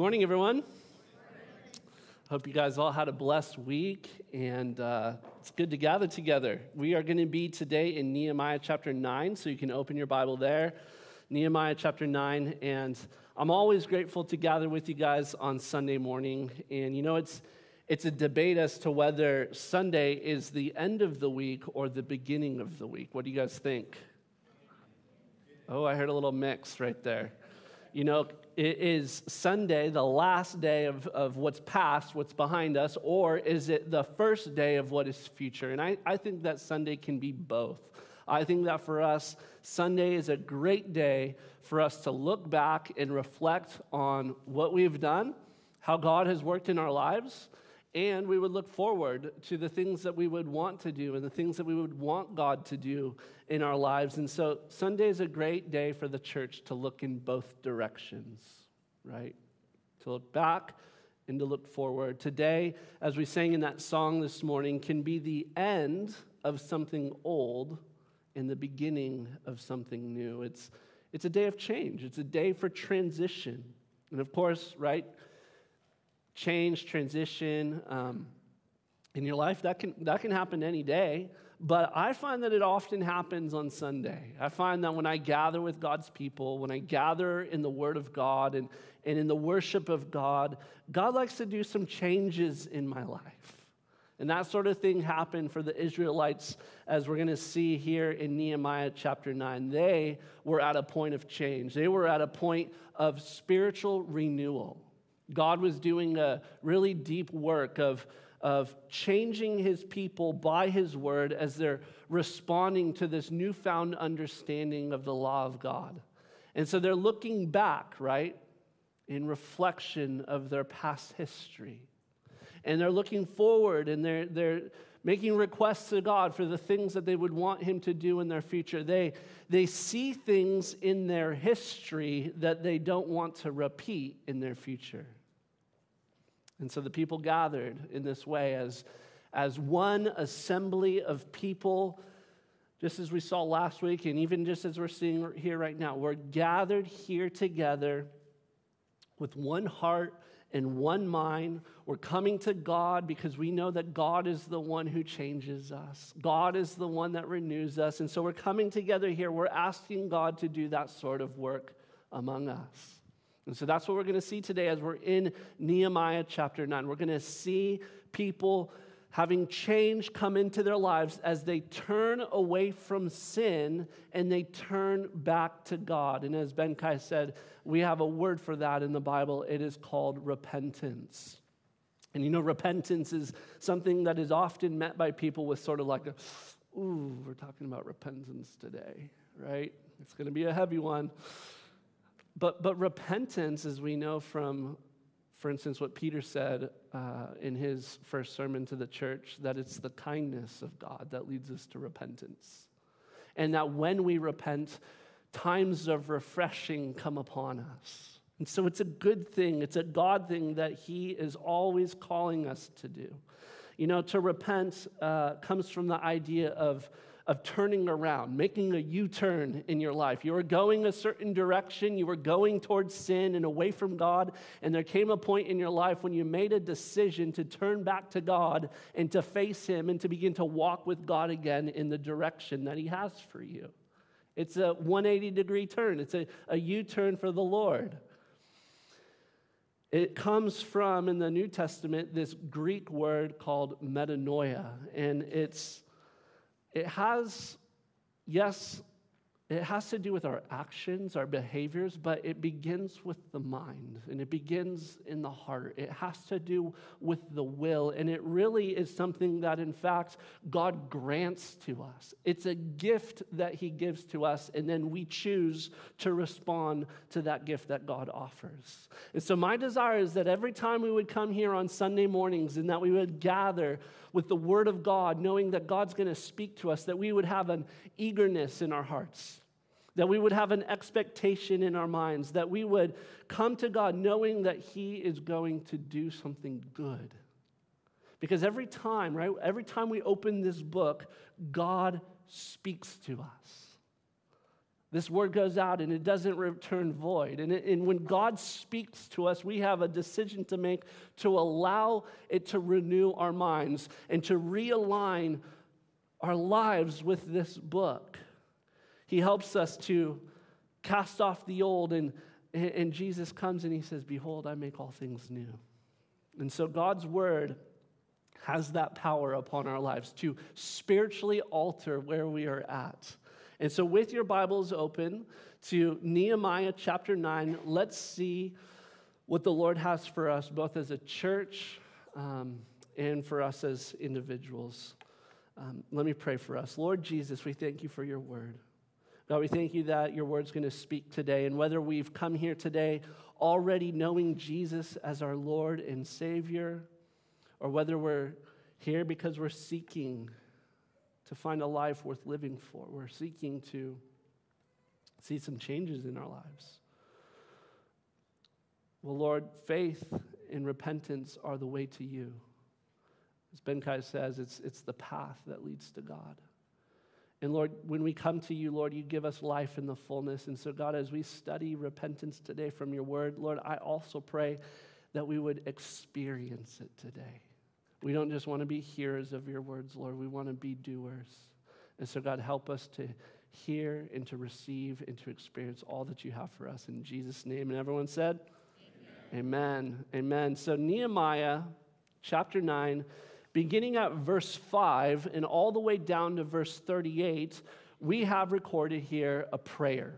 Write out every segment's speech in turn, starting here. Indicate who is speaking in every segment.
Speaker 1: morning, everyone. Hope you guys all had a blessed week, and uh, it's good to gather together. We are going to be today in Nehemiah chapter 9, so you can open your Bible there. Nehemiah chapter 9, and I'm always grateful to gather with you guys on Sunday morning. And you know, it's, it's a debate as to whether Sunday is the end of the week or the beginning of the week. What do you guys think? Oh, I heard a little mix right there. You know, is Sunday the last day of, of what's past, what's behind us, or is it the first day of what is future? And I, I think that Sunday can be both. I think that for us, Sunday is a great day for us to look back and reflect on what we've done, how God has worked in our lives, and we would look forward to the things that we would want to do and the things that we would want God to do in our lives. And so Sunday is a great day for the church to look in both directions, right? To look back and to look forward. Today, as we sang in that song this morning, can be the end of something old and the beginning of something new. It's, it's a day of change, it's a day for transition. And of course, right? Change, transition um, in your life, that can, that can happen any day. But I find that it often happens on Sunday. I find that when I gather with God's people, when I gather in the Word of God and, and in the worship of God, God likes to do some changes in my life. And that sort of thing happened for the Israelites, as we're going to see here in Nehemiah chapter 9. They were at a point of change, they were at a point of spiritual renewal. God was doing a really deep work of, of changing his people by his word as they're responding to this newfound understanding of the law of God. And so they're looking back, right, in reflection of their past history. And they're looking forward and they're, they're making requests to God for the things that they would want Him to do in their future. They, they see things in their history that they don't want to repeat in their future. And so the people gathered in this way as, as one assembly of people, just as we saw last week, and even just as we're seeing here right now. We're gathered here together with one heart and one mind. We're coming to God because we know that God is the one who changes us. God is the one that renews us. And so we're coming together here. We're asking God to do that sort of work among us. And so that's what we're going to see today as we're in Nehemiah chapter 9. We're going to see people having change come into their lives as they turn away from sin and they turn back to God. And as Ben Kai said, we have a word for that in the Bible. It is called repentance. And you know, repentance is something that is often met by people with sort of like a, ooh, we're talking about repentance today, right? It's going to be a heavy one. But, but repentance, as we know from, for instance, what Peter said uh, in his first sermon to the church, that it's the kindness of God that leads us to repentance. And that when we repent, times of refreshing come upon us. And so it's a good thing, it's a God thing that He is always calling us to do. You know, to repent uh, comes from the idea of of turning around, making a U turn in your life. You were going a certain direction, you were going towards sin and away from God, and there came a point in your life when you made a decision to turn back to God and to face Him and to begin to walk with God again in the direction that He has for you. It's a 180 degree turn, it's a, a U turn for the Lord. It comes from, in the New Testament, this Greek word called metanoia, and it's it has, yes, it has to do with our actions, our behaviors, but it begins with the mind and it begins in the heart. It has to do with the will. And it really is something that, in fact, God grants to us. It's a gift that He gives to us, and then we choose to respond to that gift that God offers. And so, my desire is that every time we would come here on Sunday mornings and that we would gather with the Word of God, knowing that God's going to speak to us, that we would have an eagerness in our hearts, that we would have an expectation in our minds, that we would come to God knowing that He is going to do something good. Because every time, right, every time we open this book, God speaks to us. This word goes out and it doesn't return void. And, it, and, when God speaks to us, we have a decision to make to allow it to renew our minds and to realign our lives with this book. He helps us to cast off the old, and, and Jesus comes and he says, Behold, I make all things new. And so God's word has that power upon our lives to spiritually alter where we are at. And so, with your Bibles open to Nehemiah chapter 9, let's see what the Lord has for us, both as a church um, and for us as individuals. Um, let me pray for us. Lord Jesus, we thank you for your word. God, we thank you that your word's going to speak today. And whether we've come here today already knowing Jesus as our Lord and Savior, or whether we're here because we're seeking to find a life worth living for. We're seeking to see some changes in our lives. Well, Lord, faith and repentance are the way to you. As Ben Kai says, it's, it's the path that leads to God. And Lord, when we come to you, Lord, you give us life in the fullness. And so, God, as we study repentance today from your word, Lord, I also pray that we would experience it today. We don't just want to be hearers of your words, Lord. We want to be doers. And so, God, help us to hear and to receive and to experience all that you have for us in Jesus' name. And everyone said, Amen. Amen. Amen. So, Nehemiah chapter 9, beginning at verse 5 and all the way down to verse 38, we have recorded here a prayer,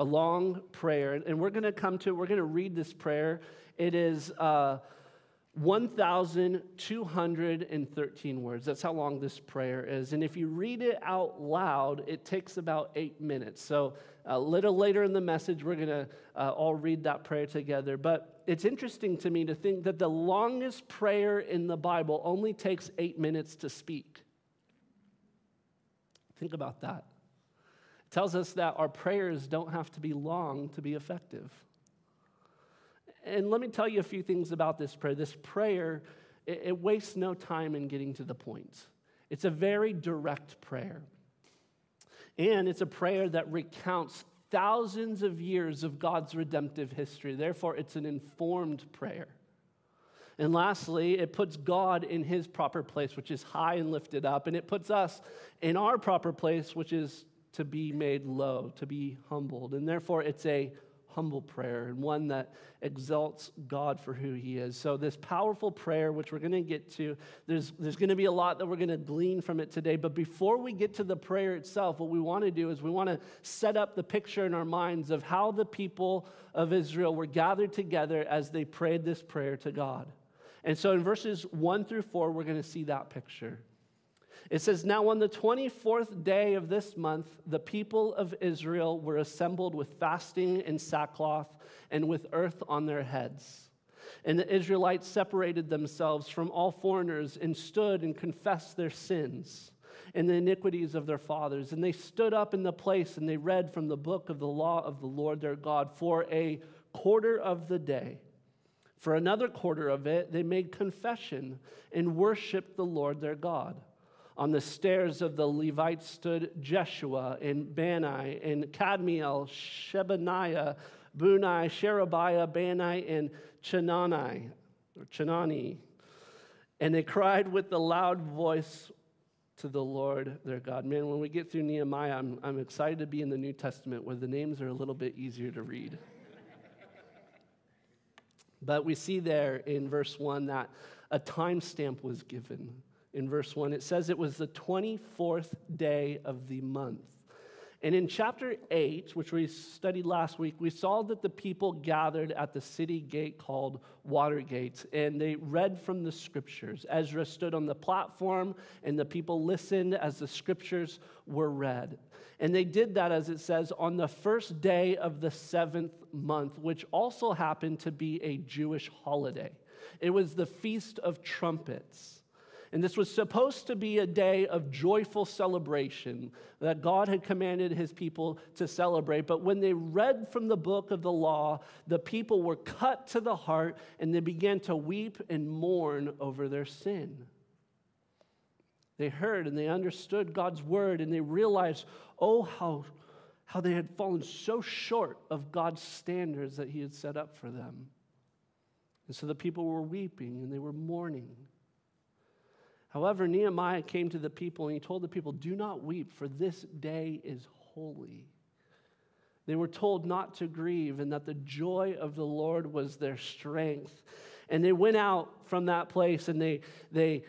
Speaker 1: a long prayer. And we're going to come to, we're going to read this prayer. It is. Uh, 1,213 words. That's how long this prayer is. And if you read it out loud, it takes about eight minutes. So a little later in the message, we're going to uh, all read that prayer together. But it's interesting to me to think that the longest prayer in the Bible only takes eight minutes to speak. Think about that. It tells us that our prayers don't have to be long to be effective. And let me tell you a few things about this prayer. This prayer, it, it wastes no time in getting to the point. It's a very direct prayer. And it's a prayer that recounts thousands of years of God's redemptive history. Therefore, it's an informed prayer. And lastly, it puts God in his proper place, which is high and lifted up. And it puts us in our proper place, which is to be made low, to be humbled. And therefore, it's a humble prayer and one that exalts God for who He is. So, this powerful prayer, which we're going to get to, there's, there's going to be a lot that we're going to glean from it today. But before we get to the prayer itself, what we want to do is we want to set up the picture in our minds of how the people of Israel were gathered together as they prayed this prayer to God. And so, in verses 1 through 4, we're going to see that picture. It says, Now on the 24th day of this month, the people of Israel were assembled with fasting and sackcloth and with earth on their heads. And the Israelites separated themselves from all foreigners and stood and confessed their sins and the iniquities of their fathers. And they stood up in the place and they read from the book of the law of the Lord their God for a quarter of the day. For another quarter of it, they made confession and worshiped the Lord their God. On the stairs of the Levites stood Jeshua and Bani and Kadmiel, Shebaniah, Bunai, Sherebiah, Bani, and Chenani, or Chenani. And they cried with a loud voice to the Lord their God. Man, when we get through Nehemiah, I'm, I'm excited to be in the New Testament where the names are a little bit easier to read. but we see there in verse 1 that a timestamp was given in verse 1. It says it was the 24th day of the month. And in chapter 8, which we studied last week, we saw that the people gathered at the city gate called Watergate and they read from the scriptures. Ezra stood on the platform and the people listened as the scriptures were read. And they did that, as it says, on the first day of the seventh month, which also happened to be a Jewish holiday. It was the Feast of Trumpets. And this was supposed to be a day of joyful celebration that God had commanded his people to celebrate. But when they read from the book of the law, the people were cut to the heart and they began to weep and mourn over their sin. They heard and they understood God's word and they realized, oh, how, how they had fallen so short of God's standards that He had set up for them. And so the people were weeping and they were mourning. However, Nehemiah came to the people and he told the people, Do not weep, for this day is holy. They were told not to grieve and that the joy of the Lord was their strength. And they went out from that place and they, they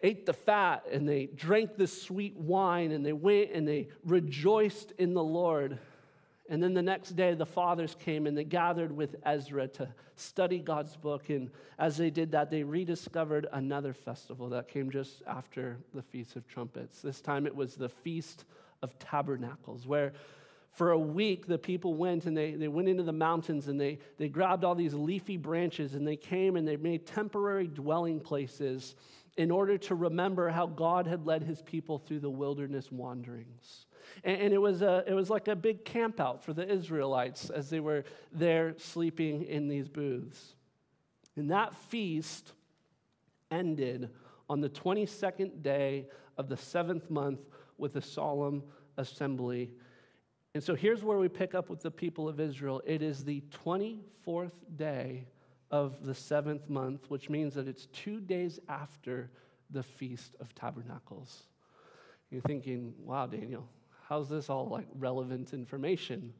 Speaker 1: ate the fat and they drank the sweet wine and they went and they rejoiced in the Lord. And then the next day, the fathers came and they gathered with Ezra to study God's book. And as they did that, they rediscovered another festival that came just after the Feast of Trumpets. This time it was the Feast of Tabernacles, where for a week the people went and they, they went into the mountains and they, they grabbed all these leafy branches and they came and they made temporary dwelling places in order to remember how God had led his people through the wilderness wanderings. And, and it, was a, it was like a big campout for the Israelites as they were there sleeping in these booths. And that feast ended on the 22nd day of the seventh month with a solemn assembly. And so here's where we pick up with the people of Israel. It is the 24th day of the seventh month, which means that it's two days after the Feast of Tabernacles. You're thinking, wow, Daniel, how's this all like relevant information?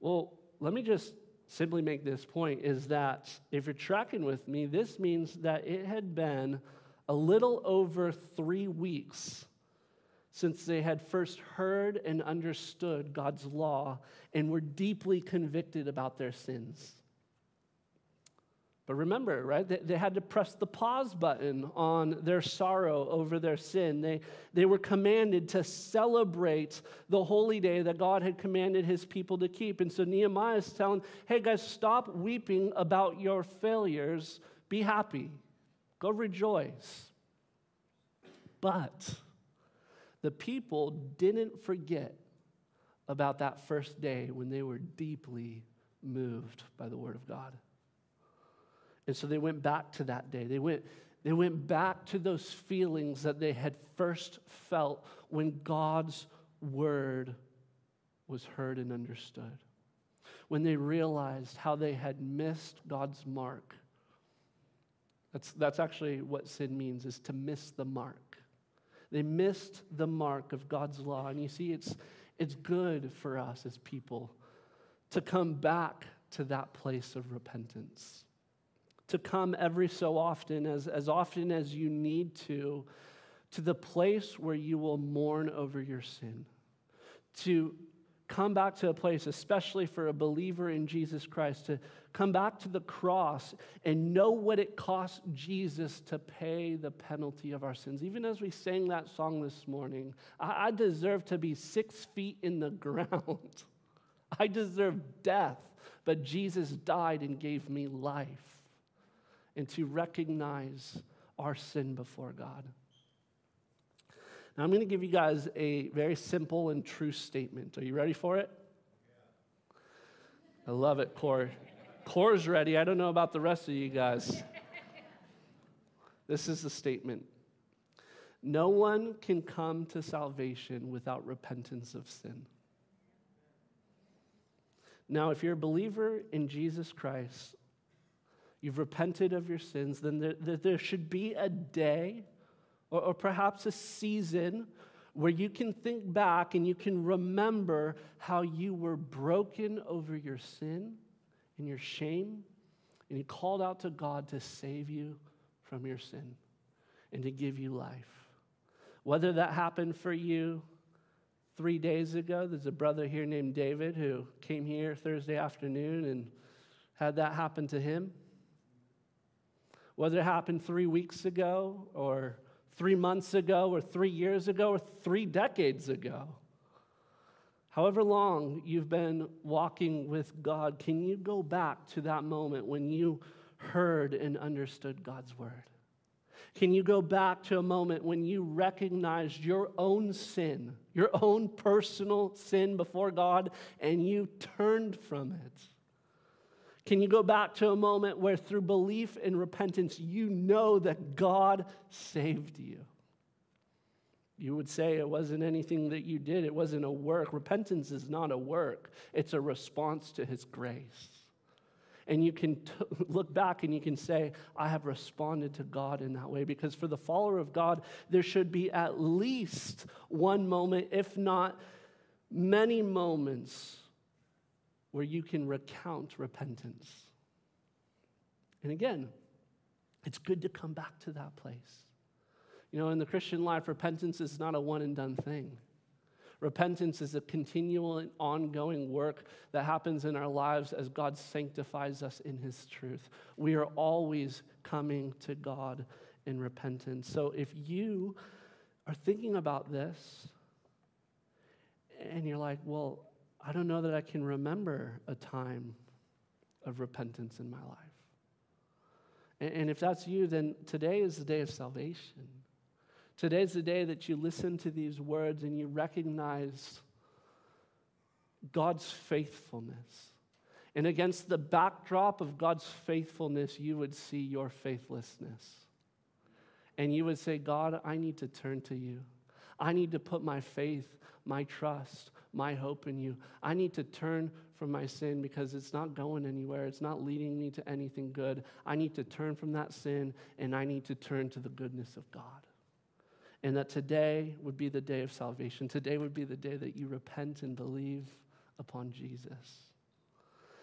Speaker 1: Well, let me just simply make this point is that if you're tracking with me, this means that it had been a little over three weeks since they had first heard and understood God's law and were deeply convicted about their sins. But remember, right, they, they, had to press the pause button on their sorrow over their sin. They, they were commanded to celebrate the holy day that God had commanded his people to keep. And so Nehemiah is telling, hey guys, stop weeping about your failures. Be happy. Go rejoice. But the people didn't forget about that first day when they were deeply moved by the word of God. And so they went back to that day. They went, they went back to those feelings that they had first felt when God's word was heard and understood. When they realized how they had missed God's mark. That's, that's actually what sin means, is to miss the mark. They missed the mark of God's law. And you see, it's, it's good for us as people to come back to that place of repentance to come every so often, as, as often as you need to, to the place where you will mourn over your sin. To come back to a place, especially for a believer in Jesus Christ, to come back to the cross and know what it cost Jesus to pay the penalty of our sins. Even as we sang that song this morning, I, I deserve to be six feet in the ground. I deserve death, but Jesus died and gave me life and to recognize our sin before God. Now, I'm going to give you guys a very simple and true statement. Are you ready for it? I love it, Core. Core's ready. I don't know about the rest of you guys. This is the statement No one can come to salvation without repentance of sin. Now, if you're a believer in Jesus Christ, you've repented of your sins, then there, there should be a day or, or perhaps a season where you can think back and you can remember how you were broken over your sin and your shame, and you called out to God to save you from your sin and to give you life. Whether that happened for you three days ago, there's a brother here named David who came here Thursday afternoon and had that happen to him whether it happened three weeks ago, or three months ago, or three years ago, or three decades ago. However long you've been walking with God, can you go back to that moment when you heard and understood God's word? Can you go back to a moment when you recognized your own sin, your own personal sin before God, and you turned from it? Can you go back to a moment where, through belief and repentance, you know that God saved you? You would say it wasn't anything that you did, it wasn't a work. Repentance is not a work, it's a response to His grace. And you can t- look back and you can say, I have responded to God in that way. Because for the follower of God, there should be at least one moment, if not many moments, where you can recount repentance. And again, it's good to come back to that place. You know, in the Christian life, repentance is not a one and done thing. Repentance is a continual and ongoing work that happens in our lives as God sanctifies us in His truth. We are always coming to God in repentance. So if you are thinking about this and you're like, well, I don't know that I can remember a time of repentance in my life. And if that's you, then today is the day of salvation. Today's the day that you listen to these words and you recognize God's faithfulness. And against the backdrop of God's faithfulness, you would see your faithlessness. And you would say, God, I need to turn to you. I need to put my faith, my trust, my hope in you. I need to turn from my sin because it's not going anywhere. It's not leading me to anything good. I need to turn from that sin and I need to turn to the goodness of God and that today would be the day of salvation. Today would be the day that you repent and believe upon Jesus.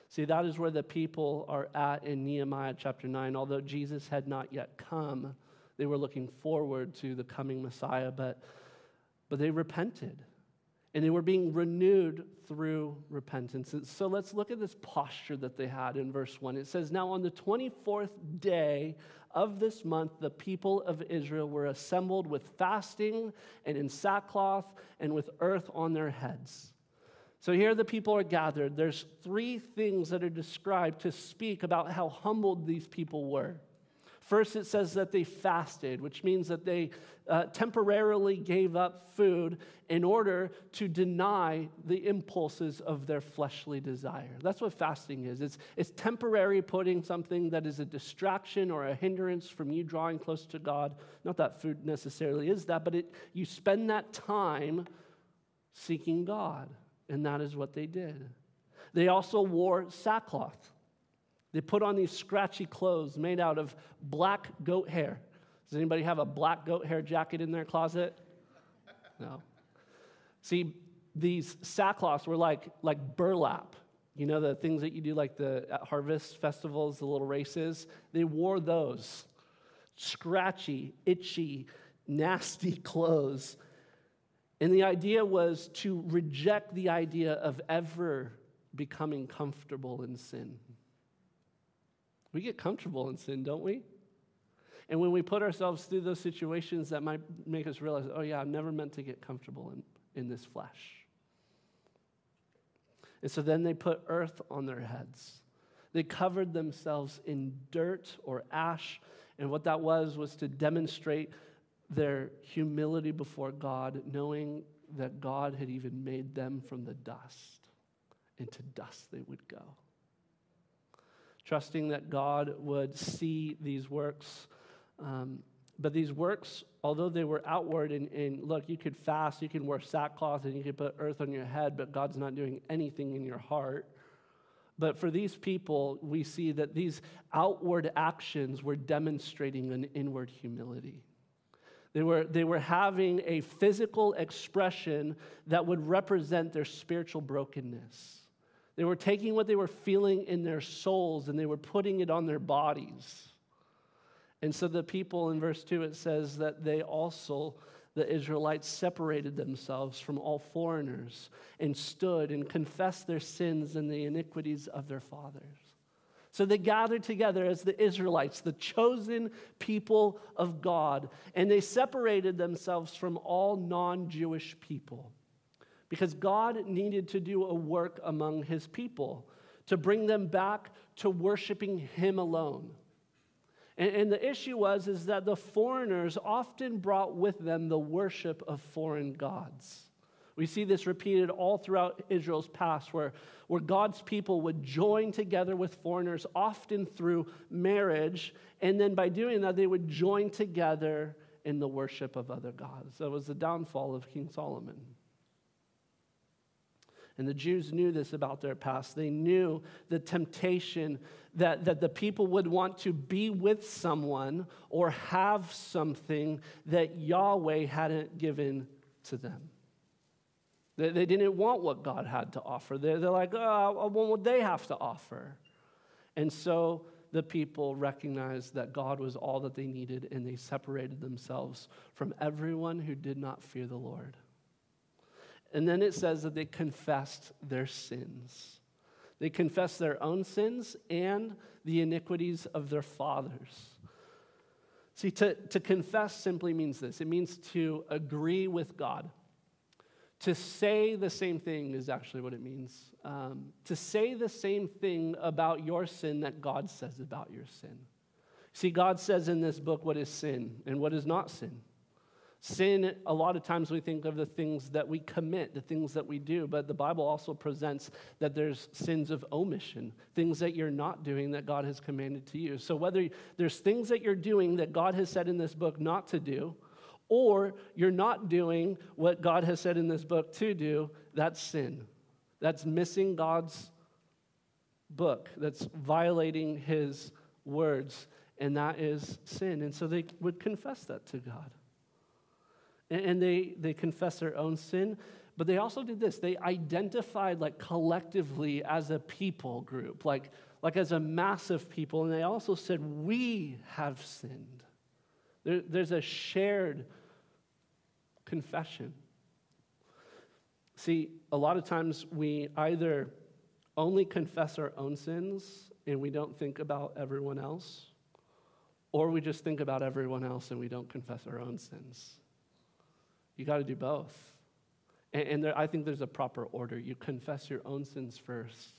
Speaker 1: See, that is where the people are at in Nehemiah chapter 9. Although Jesus had not yet come, they were looking forward to the coming Messiah, but, but they repented and they were being renewed through repentance. So let's look at this posture that they had in verse 1. It says, Now on the 24th day of this month, the people of Israel were assembled with fasting and in sackcloth and with earth on their heads. So here the people are gathered. There's three things that are described to speak about how humbled these people were. First, it says that they fasted, which means that they uh, temporarily gave up food in order to deny the impulses of their fleshly desire. That's what fasting is it's, it's temporary putting something that is a distraction or a hindrance from you drawing close to God. Not that food necessarily is that, but it, you spend that time seeking God, and that is what they did. They also wore sackcloth. They put on these scratchy clothes made out of black goat hair. Does anybody have a black goat hair jacket in their closet? No. See, these sackcloths were like, like burlap. You know, the things that you do like the at harvest festivals, the little races? They wore those. Scratchy, itchy, nasty clothes. And the idea was to reject the idea of ever becoming comfortable in sin. We get comfortable in sin, don't we? And when we put ourselves through those situations, that might make us realize, oh, yeah, I'm never meant to get comfortable in, in this flesh. And so then they put earth on their heads. They covered themselves in dirt or ash. And what that was, was to demonstrate their humility before God, knowing that God had even made them from the dust. Into dust they would go trusting that God would see these works. Um, but these works, although they were outward, and, and, look, you could fast, you can wear sackcloth, and you could put earth on your head, but God's not doing anything in your heart. But for these people, we see that these outward actions were demonstrating an inward humility. They were, they were having a physical expression that would represent their spiritual brokenness. They were taking what they were feeling in their souls and they were putting it on their bodies. And so the people in verse 2, it says that they also, the Israelites, separated themselves from all foreigners and stood and confessed their sins and the iniquities of their fathers. So they gathered together as the Israelites, the chosen people of God, and they separated themselves from all non Jewish people because God needed to do a work among his people to bring them back to worshiping him alone. And, and, the issue was is that the foreigners often brought with them the worship of foreign gods. We see this repeated all throughout Israel's past, where, where God's people would join together with foreigners, often through marriage, and then by doing that, they would join together in the worship of other gods. That was the downfall of King Solomon. And the Jews knew this about their past. They knew the temptation that, that the people would want to be with someone or have something that Yahweh hadn't given to them. They, they didn't want what God had to offer. They're, they're like, oh, what would they have to offer? And so the people recognized that God was all that they needed, and they separated themselves from everyone who did not fear the Lord. And then it says that they confessed their sins. They confessed their own sins and the iniquities of their fathers. See, to, to confess simply means this it means to agree with God. To say the same thing is actually what it means. Um, to say the same thing about your sin that God says about your sin. See, God says in this book what is sin and what is not sin. Sin, a lot of times we think of the things that we commit, the things that we do, but the Bible also presents that there's sins of omission, things that you're not doing that God has commanded to you. So whether there's things that you're doing that God has said in this book not to do, or you're not doing what God has said in this book to do, that's sin. That's missing God's book, that's violating his words, and that is sin. And so they would confess that to God. And they, they confess their own sin, but they also did this. They identified like collectively as a people group, like, like as a massive people, and they also said, We have sinned. There, there's a shared confession. See, a lot of times we either only confess our own sins and we don't think about everyone else, or we just think about everyone else and we don't confess our own sins. You got to do both. And, and there, I think there's a proper order. You confess your own sins first,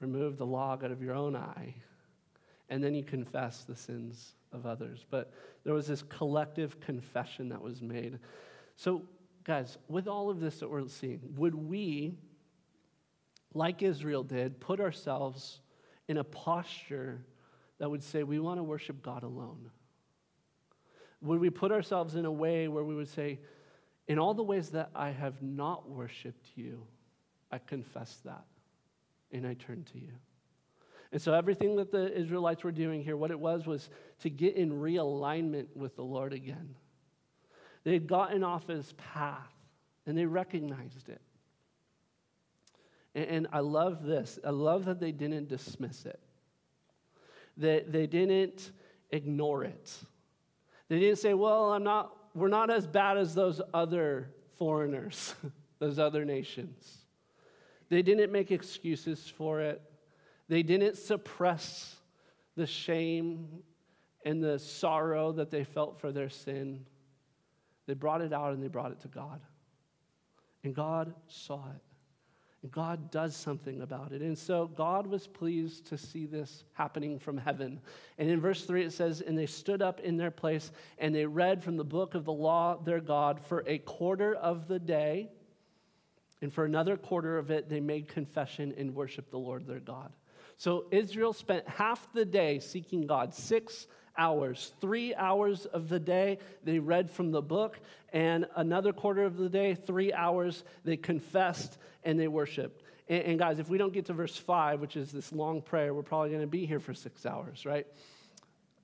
Speaker 1: remove the log out of your own eye, and then you confess the sins of others. But there was this collective confession that was made. So, guys, with all of this that we're seeing, would we, like Israel did, put ourselves in a posture that would say we want to worship God alone? Would we put ourselves in a way where we would say, in all the ways that I have not worshiped you, I confess that and I turn to you? And so, everything that the Israelites were doing here, what it was, was to get in realignment with the Lord again. They had gotten off his path and they recognized it. And, and I love this. I love that they didn't dismiss it, that they didn't ignore it. They didn't say, well, I'm not, we're not as bad as those other foreigners, those other nations. They didn't make excuses for it. They didn't suppress the shame and the sorrow that they felt for their sin. They brought it out and they brought it to God. And God saw it. God does something about it. And so God was pleased to see this happening from heaven. And in verse 3, it says, And they stood up in their place and they read from the book of the law their God for a quarter of the day. And for another quarter of it, they made confession and worshiped the Lord their God. So Israel spent half the day seeking God, six hours. Three hours of the day, they read from the book, and another quarter of the day, three hours, they confessed and they worshiped. And, and guys, if we don't get to verse five, which is this long prayer, we're probably going to be here for six hours, right?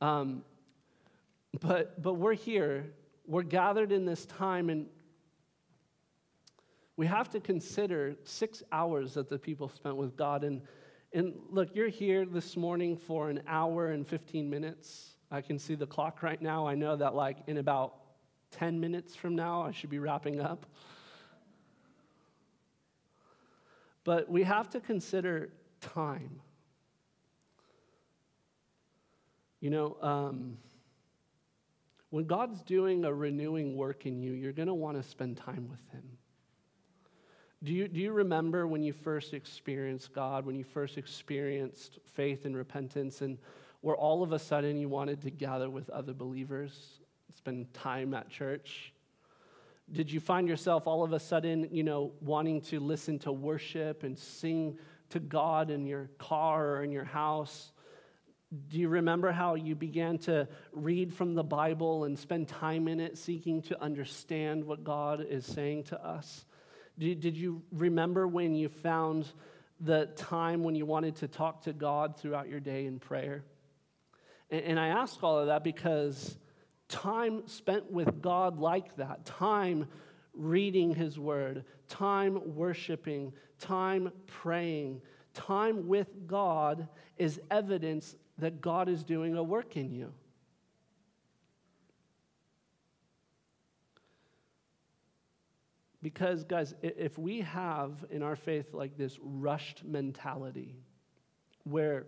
Speaker 1: Um, but, but we're here, we're gathered in this time, and we have to consider six hours that the people spent with God. And and look, you're here this morning for an hour and 15 minutes. I can see the clock right now. I know that, like, in about 10 minutes from now, I should be wrapping up. But we have to consider time. You know, um, when God's doing a renewing work in you, you're going to want to spend time with Him. Do you, do you remember when you first experienced God, when you first experienced faith and repentance, and where all of a sudden you wanted to gather with other believers, spend time at church? Did you find yourself all of a sudden, you know, wanting to listen to worship and sing to God in your car or in your house? Do you remember how you began to read from the Bible and spend time in it seeking to understand what God is saying to us? Did, did you remember when you found the time when you wanted to talk to God throughout your day in prayer? And, I ask all of that because time spent with God like that, time reading His Word, time worshiping, time praying, time with God is evidence that God is doing a work in you. Because, guys, if we have in our faith like this rushed mentality where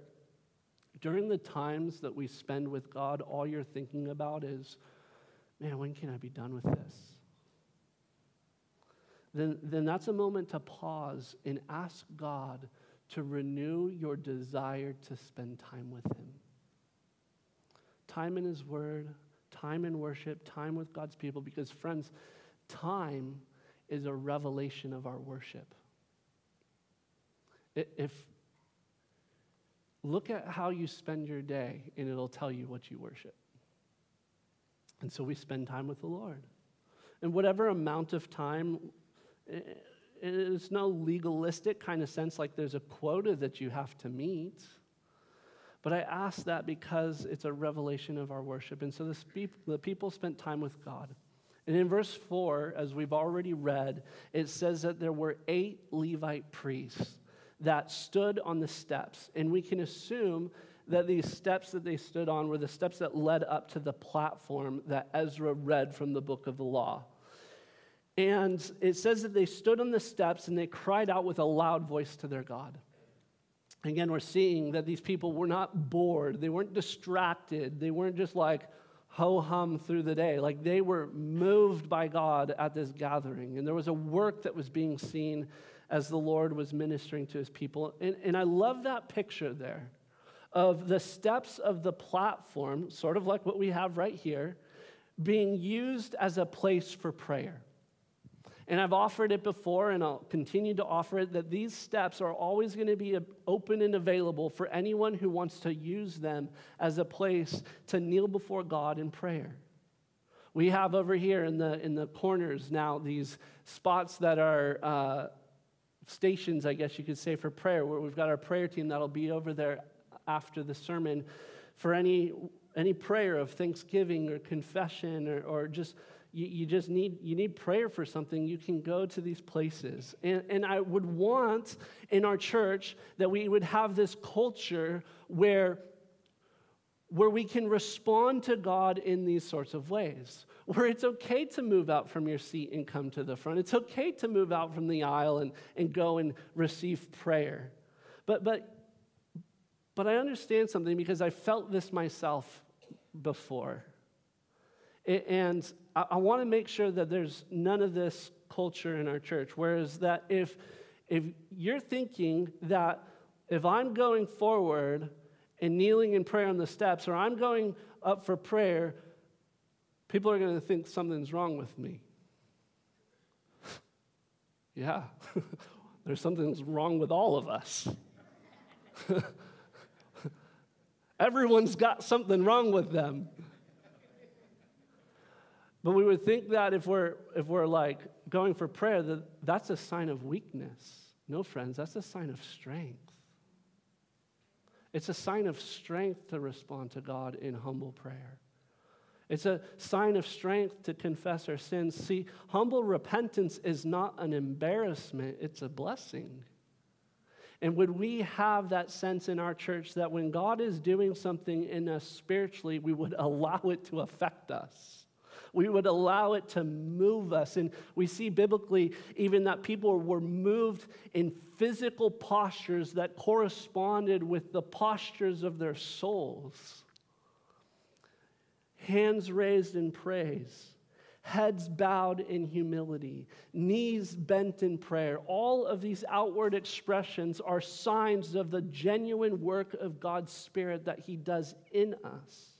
Speaker 1: during the times that we spend with God, all you're thinking about is, man, when can I be done with this? Then, then that's a moment to pause and ask God to renew your desire to spend time with Him. Time in His Word, time in worship, time with God's people, because, friends, time is a revelation of our worship. If look at how you spend your day and it'll tell you what you worship. And so we spend time with the Lord. And whatever amount of time it's no legalistic kind of sense like there's a quota that you have to meet. But I ask that because it's a revelation of our worship. And so the, the people spent time with God. And in verse 4, as we've already read, it says that there were eight Levite priests that stood on the steps. And we can assume that these steps that they stood on were the steps that led up to the platform that Ezra read from the book of the law. And it says that they stood on the steps and they cried out with a loud voice to their God. Again, we're seeing that these people were not bored, they weren't distracted, they weren't just like ho hum through the day. Like they were moved by God at this gathering. And there was a work that was being seen as the Lord was ministering to his people. And, and I love that picture there of the steps of the platform, sort of like what we have right here, being used as a place for prayer. And I've offered it before, and I'll continue to offer it that these steps are always going to be open and available for anyone who wants to use them as a place to kneel before God in prayer. We have over here in the, in the corners now these spots that are uh, stations, I guess you could say, for prayer, where we've got our prayer team that'll be over there after the sermon for any, any prayer of thanksgiving or confession or, or just you, you just need you need prayer for something you can go to these places. And, and i would want in our church that we would have this culture where where we can respond to god in these sorts of ways where it's okay to move out from your seat and come to the front it's okay to move out from the aisle and, and go and receive prayer but but but i understand something because i felt this myself before and I, I want to make sure that there's none of this culture in our church. Whereas that if if you're thinking that if I'm going forward and kneeling in prayer on the steps, or I'm going up for prayer, people are going to think something's wrong with me. yeah, there's something wrong with all of us. Everyone's got something wrong with them. But we would think that if we're, if we're like going for prayer, that that's a sign of weakness. No, friends, that's a sign of strength. It's a sign of strength to respond to God in humble prayer. It's a sign of strength to confess our sins. See, humble repentance is not an embarrassment, it's a blessing. And would we have that sense in our church that when God is doing something in us spiritually, we would allow it to affect us? We would allow it to move us. And we see biblically even that people were moved in physical postures that corresponded with the postures of their souls. Hands raised in praise heads bowed in humility, knees bent in prayer. All of these outward expressions are signs of the genuine work of God's Spirit that He does in us.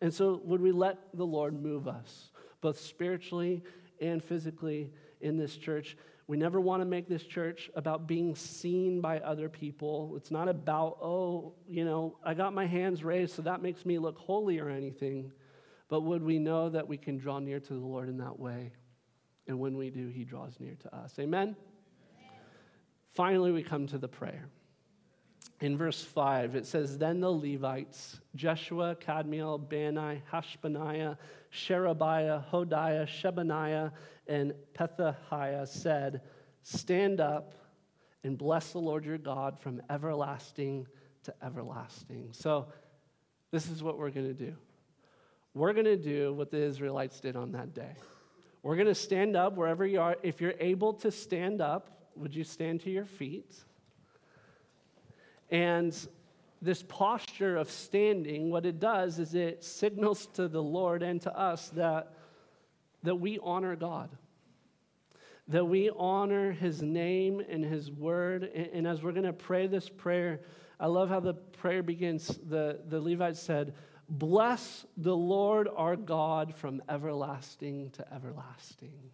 Speaker 1: And so, would we let the Lord move us? Both spiritually and physically in this church. We never want to make this church about being seen by other people. It's not about, oh, you know, I got my hands raised, so that makes me look holy or anything. But would we know that we can draw near to the Lord in that way? And when we do, he draws near to us. Amen? Amen. Finally, we come to the prayer. In verse 5, it says, Then the Levites, Jeshua, Kadmiel, Bani, Hashbaniah, Sherebiah, Hodiah, Shebaniah, and Pethahiah said, Stand up and bless the Lord your God from everlasting to everlasting. So, this is what we're going to do. We're going to do what the Israelites did on that day. We're going to stand up wherever you are. If you're able to stand up, would you stand to your feet? And this posture of standing, what it does is it signals to the Lord and to us that, that we honor God, that we honor His name and His word. And, and as we're going to pray this prayer, I love how the prayer begins. The, the Levites said, Bless the Lord our God from everlasting to everlasting.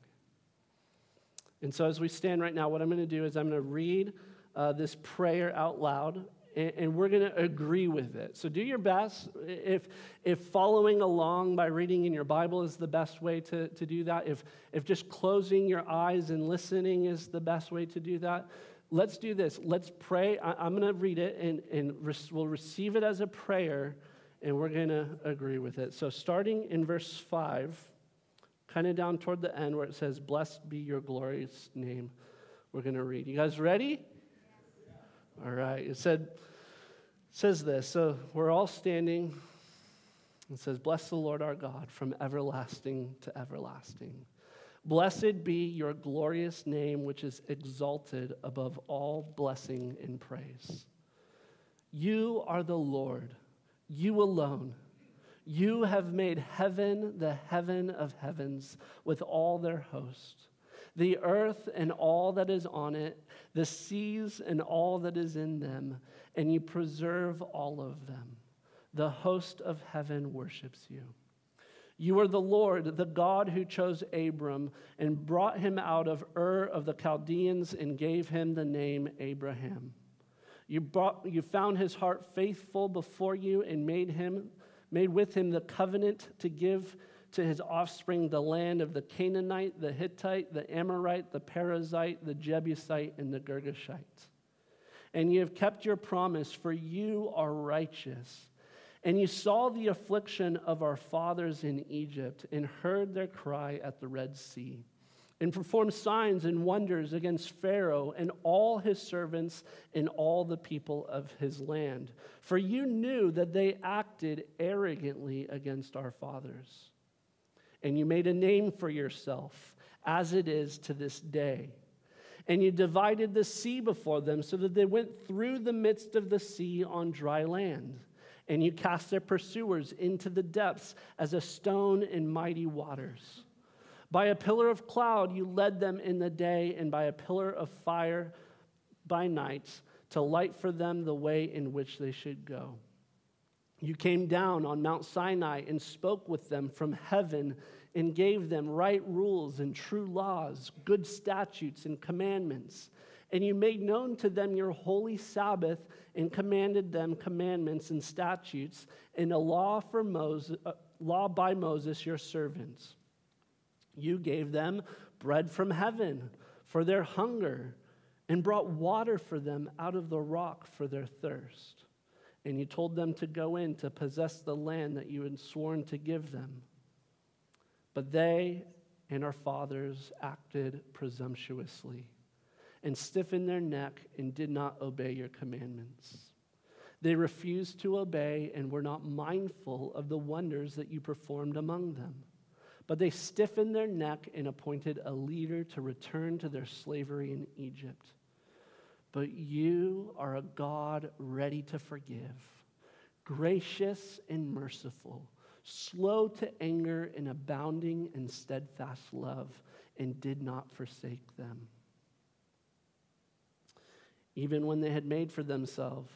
Speaker 1: And so, as we stand right now, what I'm going to do is I'm going to read uh, this prayer out loud, and, and we're going to agree with it. So, do your best. If, if following along by reading in your Bible is the best way to, to do that, if, if just closing your eyes and listening is the best way to do that, let's do this. Let's pray. I, am going to read it, and, and we'll receive it as a prayer and we're going to agree with it. So, starting in verse 5, kind of down toward the end where it says, Blessed be your glorious name, we're going to read. You guys ready? All right. It said, says this. So, we're all standing. It says, Bless the Lord our God from everlasting to everlasting. Blessed be your glorious name, which is exalted above all blessing and praise. You are the Lord you alone. You have made heaven the heaven of heavens with all their host, the earth and all that is on it, the seas and all that is in them, and you preserve all of them. The host of heaven worships you. You are the Lord, the God who chose Abram and brought him out of Ur of the Chaldeans and gave him the name Abraham you, brought, you found his heart faithful before you and made him made with him the covenant to give to his offspring the land of the Canaanite, the Hittite, the Amorite, the Perizzite, the Jebusite, and the Girgashite. And you have kept your promise, for you are righteous. And you saw the affliction of our fathers in Egypt and heard their cry at the Red Sea and performed signs and wonders against Pharaoh and all his servants and all the people of his land. For you knew that they acted arrogantly against our fathers. And you made a name for yourself, as it is to this day. And you divided the sea before them so that they went through the midst of the sea on dry land. And you cast their pursuers into the depths as a stone in mighty waters. By a pillar of cloud you led them in the day, and by a pillar of fire by night to light for them the way in which they should go. You came down on Mount Sinai and spoke with them from heaven and gave them right rules and true laws, good statutes and commandments. And you made known to them your holy Sabbath and commanded them commandments and statutes and a law for Moses, uh, law by Moses your servants. You gave them bread from heaven for their hunger and brought water for them out of the rock for their thirst. And you told them to go in to possess the land that you had sworn to give them. But they and our fathers acted presumptuously and stiffened their neck and did not obey your commandments. They refused to obey and were not mindful of the wonders that you performed among them. But they stiffened their neck and appointed a leader to return to their slavery in Egypt. But you are a God ready to forgive, gracious and merciful, slow to anger and abounding in steadfast love, and did not forsake them. Even when they had made for themselves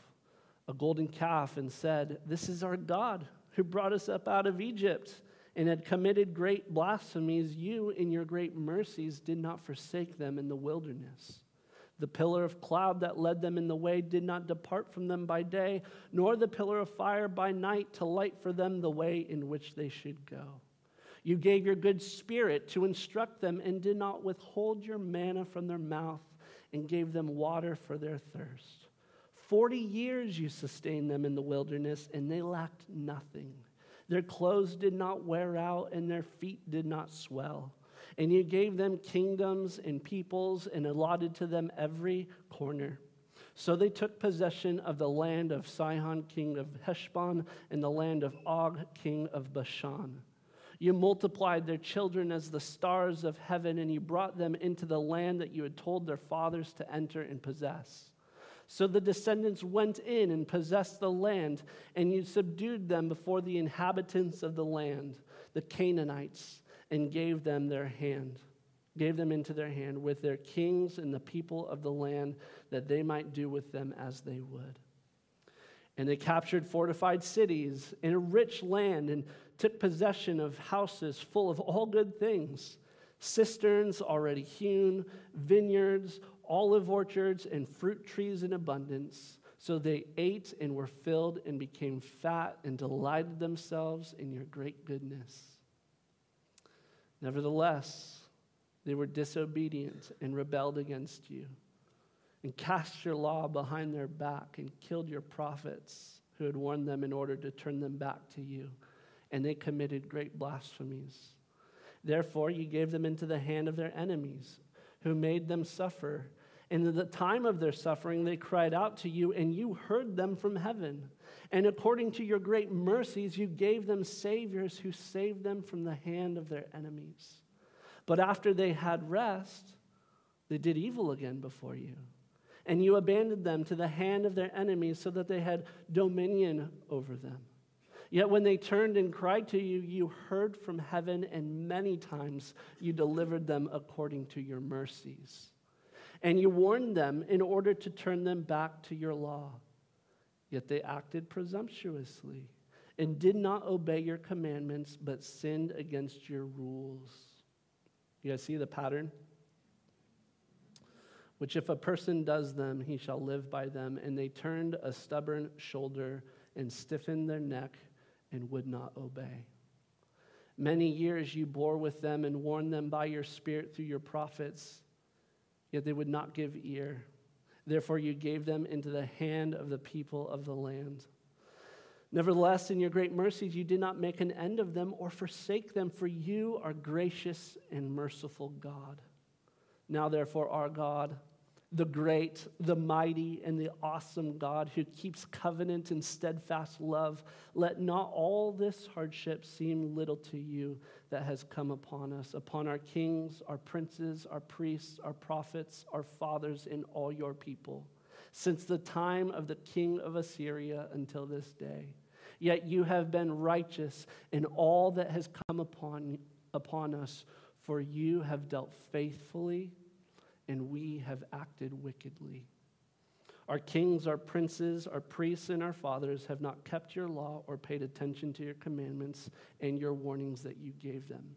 Speaker 1: a golden calf and said, This is our God who brought us up out of Egypt and had committed great blasphemies, you in your great mercies did not forsake them in the wilderness. The pillar of cloud that led them in the way did not depart from them by day, nor the pillar of fire by night to light for them the way in which they should go. You gave your good spirit to instruct them and did not withhold your manna from their mouth and gave them water for their thirst. Forty years you sustained them in the wilderness and they lacked nothing. Their clothes did not wear out, and their feet did not swell. And you gave them kingdoms and peoples and allotted to them every corner. So they took possession of the land of Sihon, king of Heshbon, and the land of Og, king of Bashan. You multiplied their children as the stars of heaven, and you brought them into the land that you had told their fathers to enter and possess. So the descendants went in and possessed the land, and you subdued them before the inhabitants of the land, the Canaanites, and gave them their hand, gave them into their hand with their kings and the people of the land, that they might do with them as they would. And they captured fortified cities in a rich land and took possession of houses full of all good things cisterns already hewn, vineyards, olive orchards and fruit trees in abundance. So they ate and were filled and became fat and delighted themselves in your great goodness. Nevertheless, they were disobedient and rebelled against you, and cast your law behind their back and killed your prophets who had warned them in order to turn them back to you. And they committed great blasphemies. Therefore, you gave them into the hand of their enemies who made them suffer. And in the time of their suffering, they cried out to you, and you heard them from heaven. And according to your great mercies, you gave them saviors who saved them from the hand of their enemies. But after they had rest, they did evil again before you. And you abandoned them to the hand of their enemies so that they had dominion over them. Yet when they turned and cried to you, you heard from heaven, and many times you delivered them according to your mercies. And you warned them in order to turn them back to your law. Yet they acted presumptuously and did not obey your commandments, but sinned against your rules. You guys see the pattern? Which, if a person does them, he shall live by them. And they turned a stubborn shoulder and stiffened their neck and would not obey. Many years you bore with them and warned them by your Spirit through your prophets, yet they would not give ear. Therefore, you gave them into the hand of the people of the land. Nevertheless, in your great mercies, you did not make an end of them or forsake them, for you are gracious and merciful God. Now, therefore, our God, the great, the mighty, and the awesome God who keeps covenant and steadfast love, let not all this hardship seem little to you that has come upon us, upon our kings, our princes, our priests, our prophets, our fathers, and all your people, since the time of the king of Assyria until this day. Yet you have been righteous in all that has come upon, upon us, for you have dealt faithfully and we have acted wickedly. Our kings, our princes, our priests, and our fathers have not kept your law or paid attention to your commandments and your warnings that you gave them.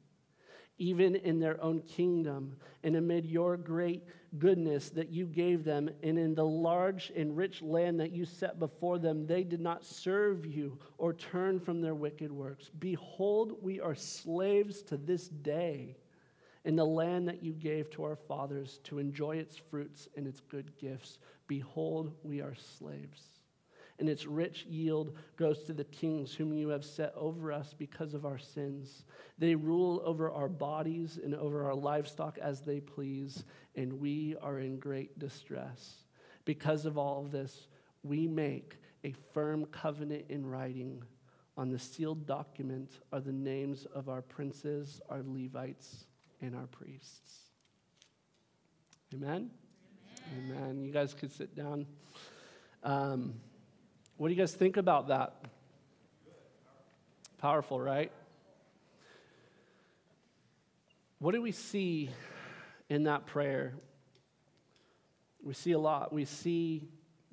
Speaker 1: Even in their own kingdom, and amid your great goodness that you gave them, and in the large and rich land that you set before them, they did not serve you or turn from their wicked works. Behold, we are slaves to this day in the land that you gave to our fathers to enjoy its fruits and its good gifts. Behold, we are slaves. And its rich yield goes to the kings whom you have set over us because of our sins. They rule over our bodies and over our livestock as they please, and we are in great distress. Because of all of this, we make a firm covenant in writing. On the sealed document are the names of our princes, our Levites, and our priests. Amen? Amen. Amen. You guys could sit down. Um, what do you guys think about that? Powerful, right? What do we see in that prayer? We see a lot. We see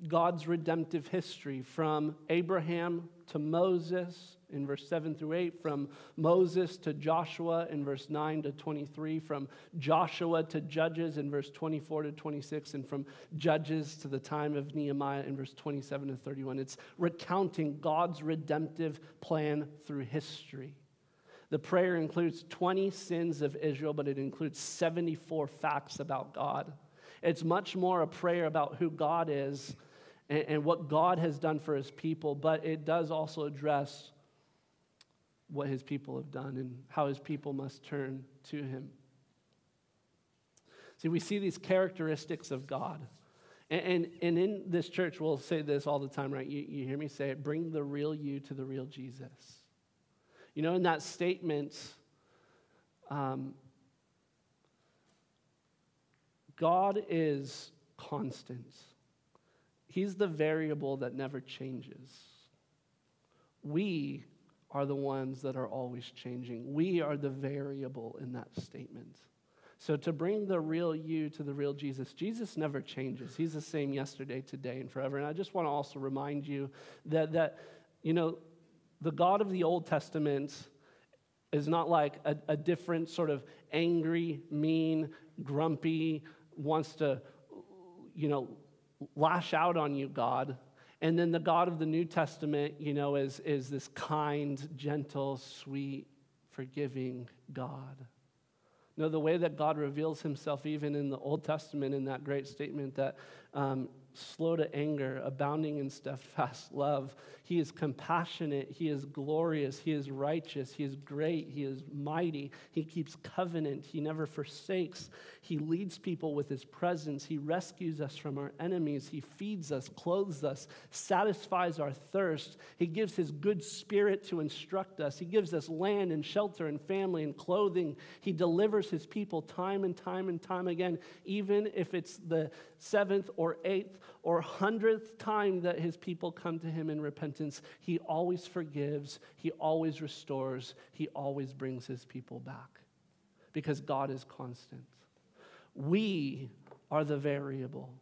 Speaker 1: God's redemptive history from Abraham to Moses in verse 7 through 8, from Moses to Joshua in verse 9 to 23, from Joshua to Judges in verse 24 to 26, and from Judges to the time of Nehemiah in verse 27 to 31. It's recounting God's redemptive plan through history. The prayer includes 20 sins of Israel, but it includes 74 facts about God. It's much more a prayer about who God is and, and what God has done for his people, but it does also address what his people have done and how his people must turn to him. See, we see these characteristics of God. And, and, and, in this church, we'll say this all the time, right? You, you hear me say it bring the real you to the real Jesus. You know, in that statement, um, God is constant. He's the variable that never changes. We are the ones that are always changing. We are the variable in that statement. So, to bring the real you to the real Jesus, Jesus never changes. He's the same yesterday, today, and forever. And I just want to also remind you that, that you know, the God of the Old Testament is not like a, a different sort of angry, mean, grumpy, wants to, you know, lash out on you, God. And then the God of the New Testament, you know, is, is this kind, gentle, sweet, forgiving God. No, the way that God reveals himself, even in the Old Testament, in that great statement that um, slow to anger, abounding in steadfast love. He is compassionate. He is glorious. He is righteous. He is great. He is mighty. He keeps covenant. He never forsakes. He leads people with his presence. He rescues us from our enemies. He feeds us, clothes us, satisfies our thirst. He gives his good spirit to instruct us. He gives us land and shelter and family and clothing. He delivers his people time and time and time again, even if it's the seventh or eighth or hundredth time that his people come to him in repentance, he always forgives, he always restores, he always brings his people back because God is constant. We are the variable.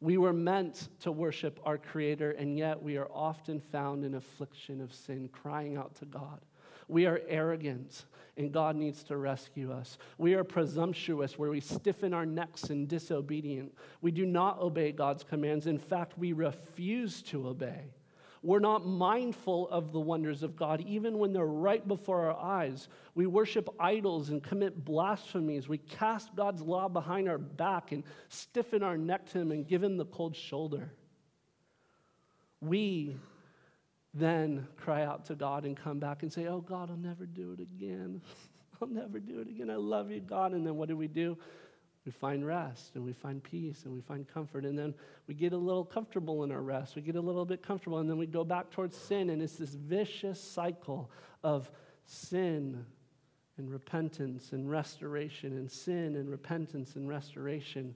Speaker 1: We were meant to worship our Creator, and yet we are often found in affliction of sin, crying out to God. We are arrogant and God needs to rescue us. We are presumptuous, where we stiffen our necks and disobedient. We do not obey God's commands. In fact, we refuse to obey. We're not mindful of the wonders of God, even when they're right before our eyes. We worship idols and commit blasphemies. We cast God's law behind our back and stiffen our neck to Him and give Him the cold shoulder. We then cry out to God and come back and say, Oh, God, I'll never do it again. I'll never do it again. I love you, God. And then what do we do? We find rest and we find peace and we find comfort. And then we get a little comfortable in our rest. We get a little bit comfortable and then we go back towards sin. And it's this vicious cycle of sin and repentance and restoration and sin and repentance and restoration.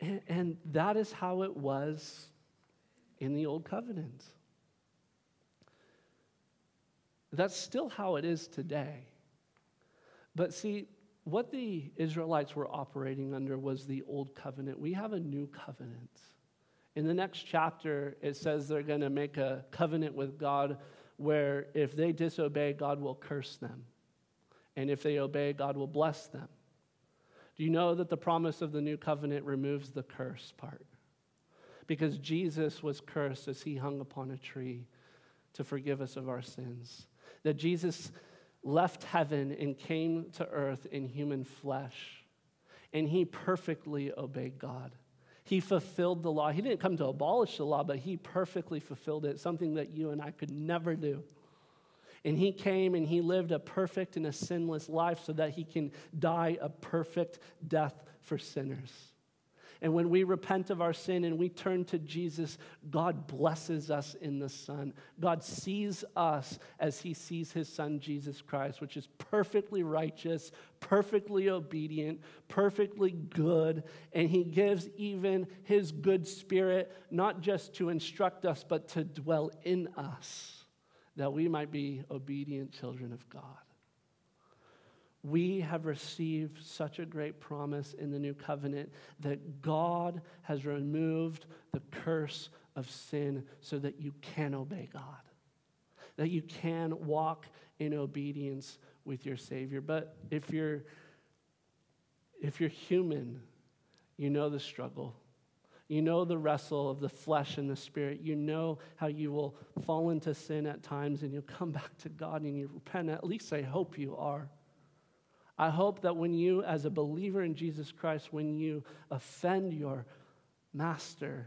Speaker 1: And, and that is how it was in the Old Covenant. That's still how it is today. But see, what the Israelites were operating under was the old covenant. We have a new covenant. In the next chapter, it says they're going to make a covenant with God where if they disobey, God will curse them. And if they obey, God will bless them. Do you know that the promise of the new covenant removes the curse part? Because Jesus was cursed as he hung upon a tree to forgive us of our sins that Jesus left heaven and came to earth in human flesh, and he perfectly obeyed God. He fulfilled the law. He didn't come to abolish the law, but he perfectly fulfilled it, something that you and I could never do. And he came and he lived a perfect and a sinless life so that he can die a perfect death for sinners. And when we repent of our sin and we turn to Jesus, God blesses us in the Son. God sees us as he sees his Son, Jesus Christ, which is perfectly righteous, perfectly obedient, perfectly good. And he gives even his good spirit, not just to instruct us, but to dwell in us, that we might be obedient children of God we have received such a great promise in the new covenant that God has removed the curse of sin so that you can obey God, that you can walk in obedience with your Savior. But if you're if you're human, you know the struggle. You know the wrestle of the flesh and the spirit. You know how you will fall into sin at times and you'll come back to God and you repent. At least I hope you are. I hope that when you, as a believer in Jesus Christ, when you offend your master,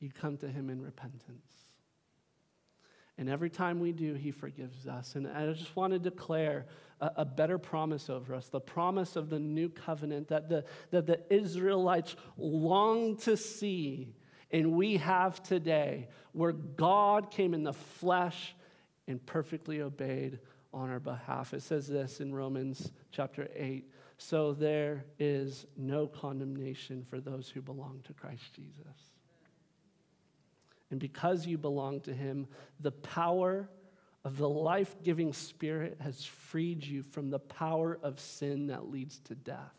Speaker 1: you come to him in repentance. And every time we do, he forgives us. And I just want to declare a, a, better promise over us the promise of the new covenant that the, that the Israelites long to see and we have today, where God came in the flesh and perfectly obeyed on our behalf. It says this in Romans chapter 8 So there is no condemnation for those who belong to Christ Jesus. And because you belong to Him, the power of the life giving Spirit has freed you from the power of sin that leads to death.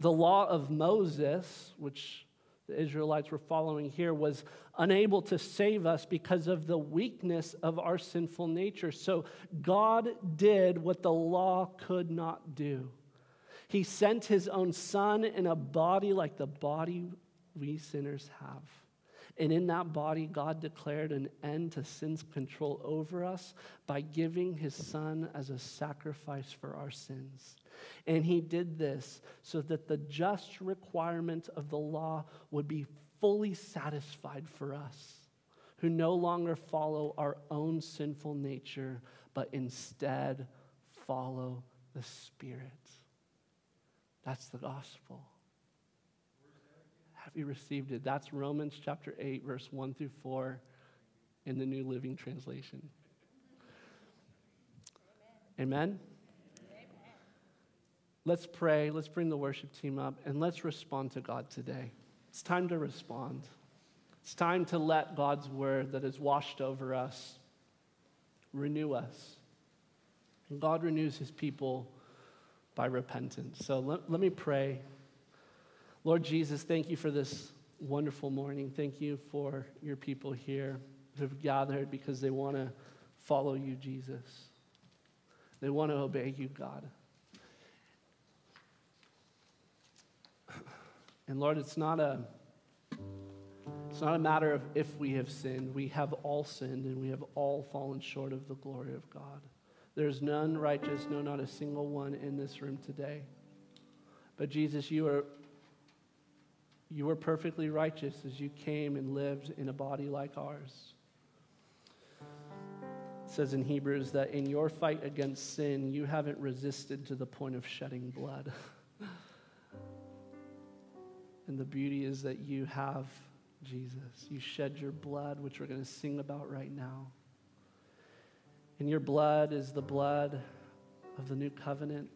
Speaker 1: The law of Moses, which the Israelites were following here, was unable to save us because of the weakness of our sinful nature. So God did what the law could not do. He sent his own son in a body like the body we sinners have. And in that body, God declared an end to sin's control over us by giving his son as a sacrifice for our sins. And he did this so that the just requirement of the law would be fully satisfied for us, who no longer follow our own sinful nature, but instead follow the Spirit. That's the gospel. Have you received it? That's Romans chapter 8, verse 1 through 4 in the New Living Translation. Amen? Amen? Let's pray. Let's bring the worship team up and let's respond to God today. It's time to respond. It's time to let God's word that has washed over us renew us. And God renews his people by repentance. So let, let me pray Lord Jesus, thank you for this wonderful morning. Thank you for your people here who have gathered because they want to follow you, Jesus. They want to obey you, God. And Lord, it's not a it's not a matter of if we have sinned. We have all sinned and we have all fallen short of the glory of God. There's none righteous, no, not a single one in this room today. But Jesus, you are you were perfectly righteous as you came and lived in a body like ours. It says in Hebrews that in your fight against sin, you haven't resisted to the point of shedding blood. and the beauty is that you have Jesus. You shed your blood, which we're going to sing about right now. And your blood is the blood of the new covenant.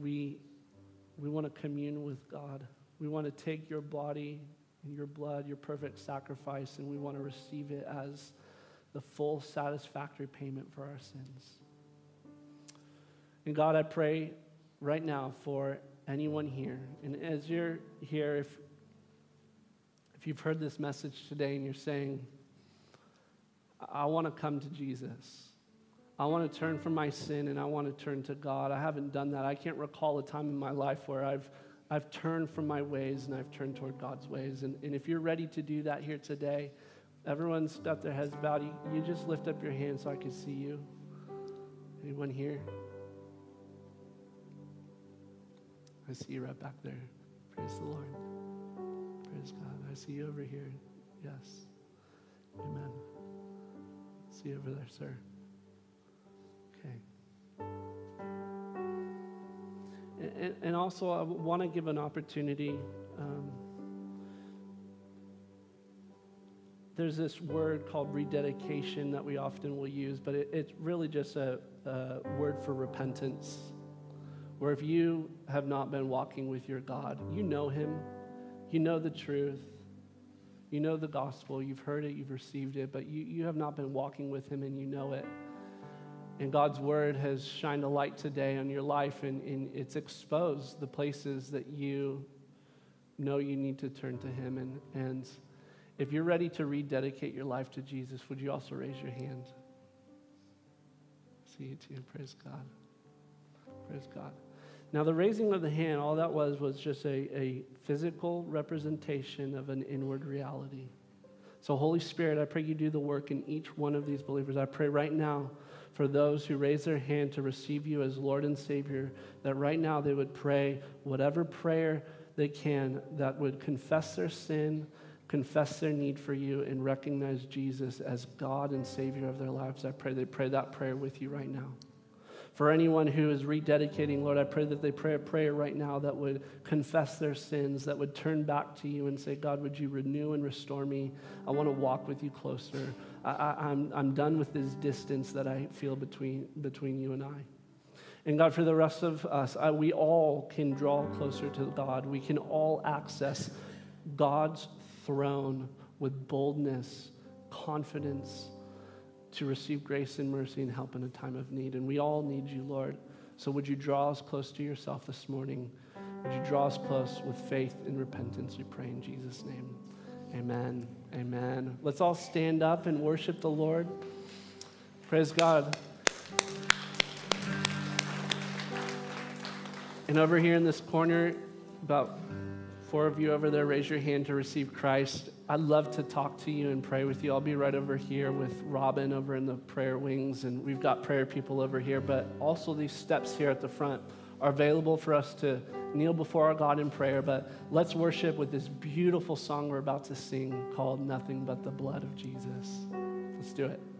Speaker 1: We we want to commune with God. We want to take your body and your blood, your perfect sacrifice, and we want to receive it as the full satisfactory payment for our sins. And God, I pray right now for anyone here. And as you're here, if, if you've heard this message today and you're saying, I want to come to Jesus. I want to turn from my sin and I want to turn to God. I haven't done that. I can't recall a time in my life where I've, I've turned from my ways and I've turned toward God's ways. And, and if you're ready to do that here today, everyone's got their heads bowed. You, you just lift up your hand so I can see you. Anyone here? I see you right back there. Praise the Lord. Praise God. I see you over here. Yes. Amen. See you over there, sir. Okay. And, also, I want to give an opportunity. Um, there's this word called rededication that we often will use, but it, it's really just a, a word for repentance. Where if you have not been walking with your God, you know Him, you know the truth, you know the gospel, you've heard it, you've received it, but you, you have not been walking with Him and you know it. And God's word has shined a light today on your life, and, and, it's exposed the places that you know you need to turn to Him. And, and If you're ready to rededicate your life to Jesus, would you also raise your hand? See you too. Praise God. Praise God. Now, the raising of the hand, all that was was just a, a physical representation of an inward reality. So, Holy Spirit, I pray you do the work in each one of these believers. I pray right now for those who raise their hand to receive you as Lord and Savior, that right now they would pray whatever prayer they can that would confess their sin, confess their need for you, and recognize Jesus as God and Savior of their lives. I pray they pray that prayer with you right now. For anyone who is rededicating, Lord, I pray that they pray a prayer right now that would confess their sins, that would turn back to you and say, God, would you renew and restore me? I want to walk with you closer. I, am I'm, I'm done with this distance that I feel between, between you and I. And God, for the rest of us, I, we all can draw closer to God. We can all access God's throne with boldness, confidence, to receive grace and mercy and help in a time of need. And we all need you, Lord. So would you draw us close to yourself this morning? Would you draw us close with faith and repentance? We pray in Jesus' name. Amen. Amen. Let's all stand up and worship the Lord. Praise God. And over here in this corner, about four of you over there, raise your hand to receive Christ. I'd love to talk to you and pray with you. I'll be right over here with Robin over in the prayer wings, and we've got prayer people over here. But also, these steps here at the front are available for us to kneel before our God in prayer. But let's worship with this beautiful song we're about to sing called Nothing But the Blood of Jesus. Let's do it.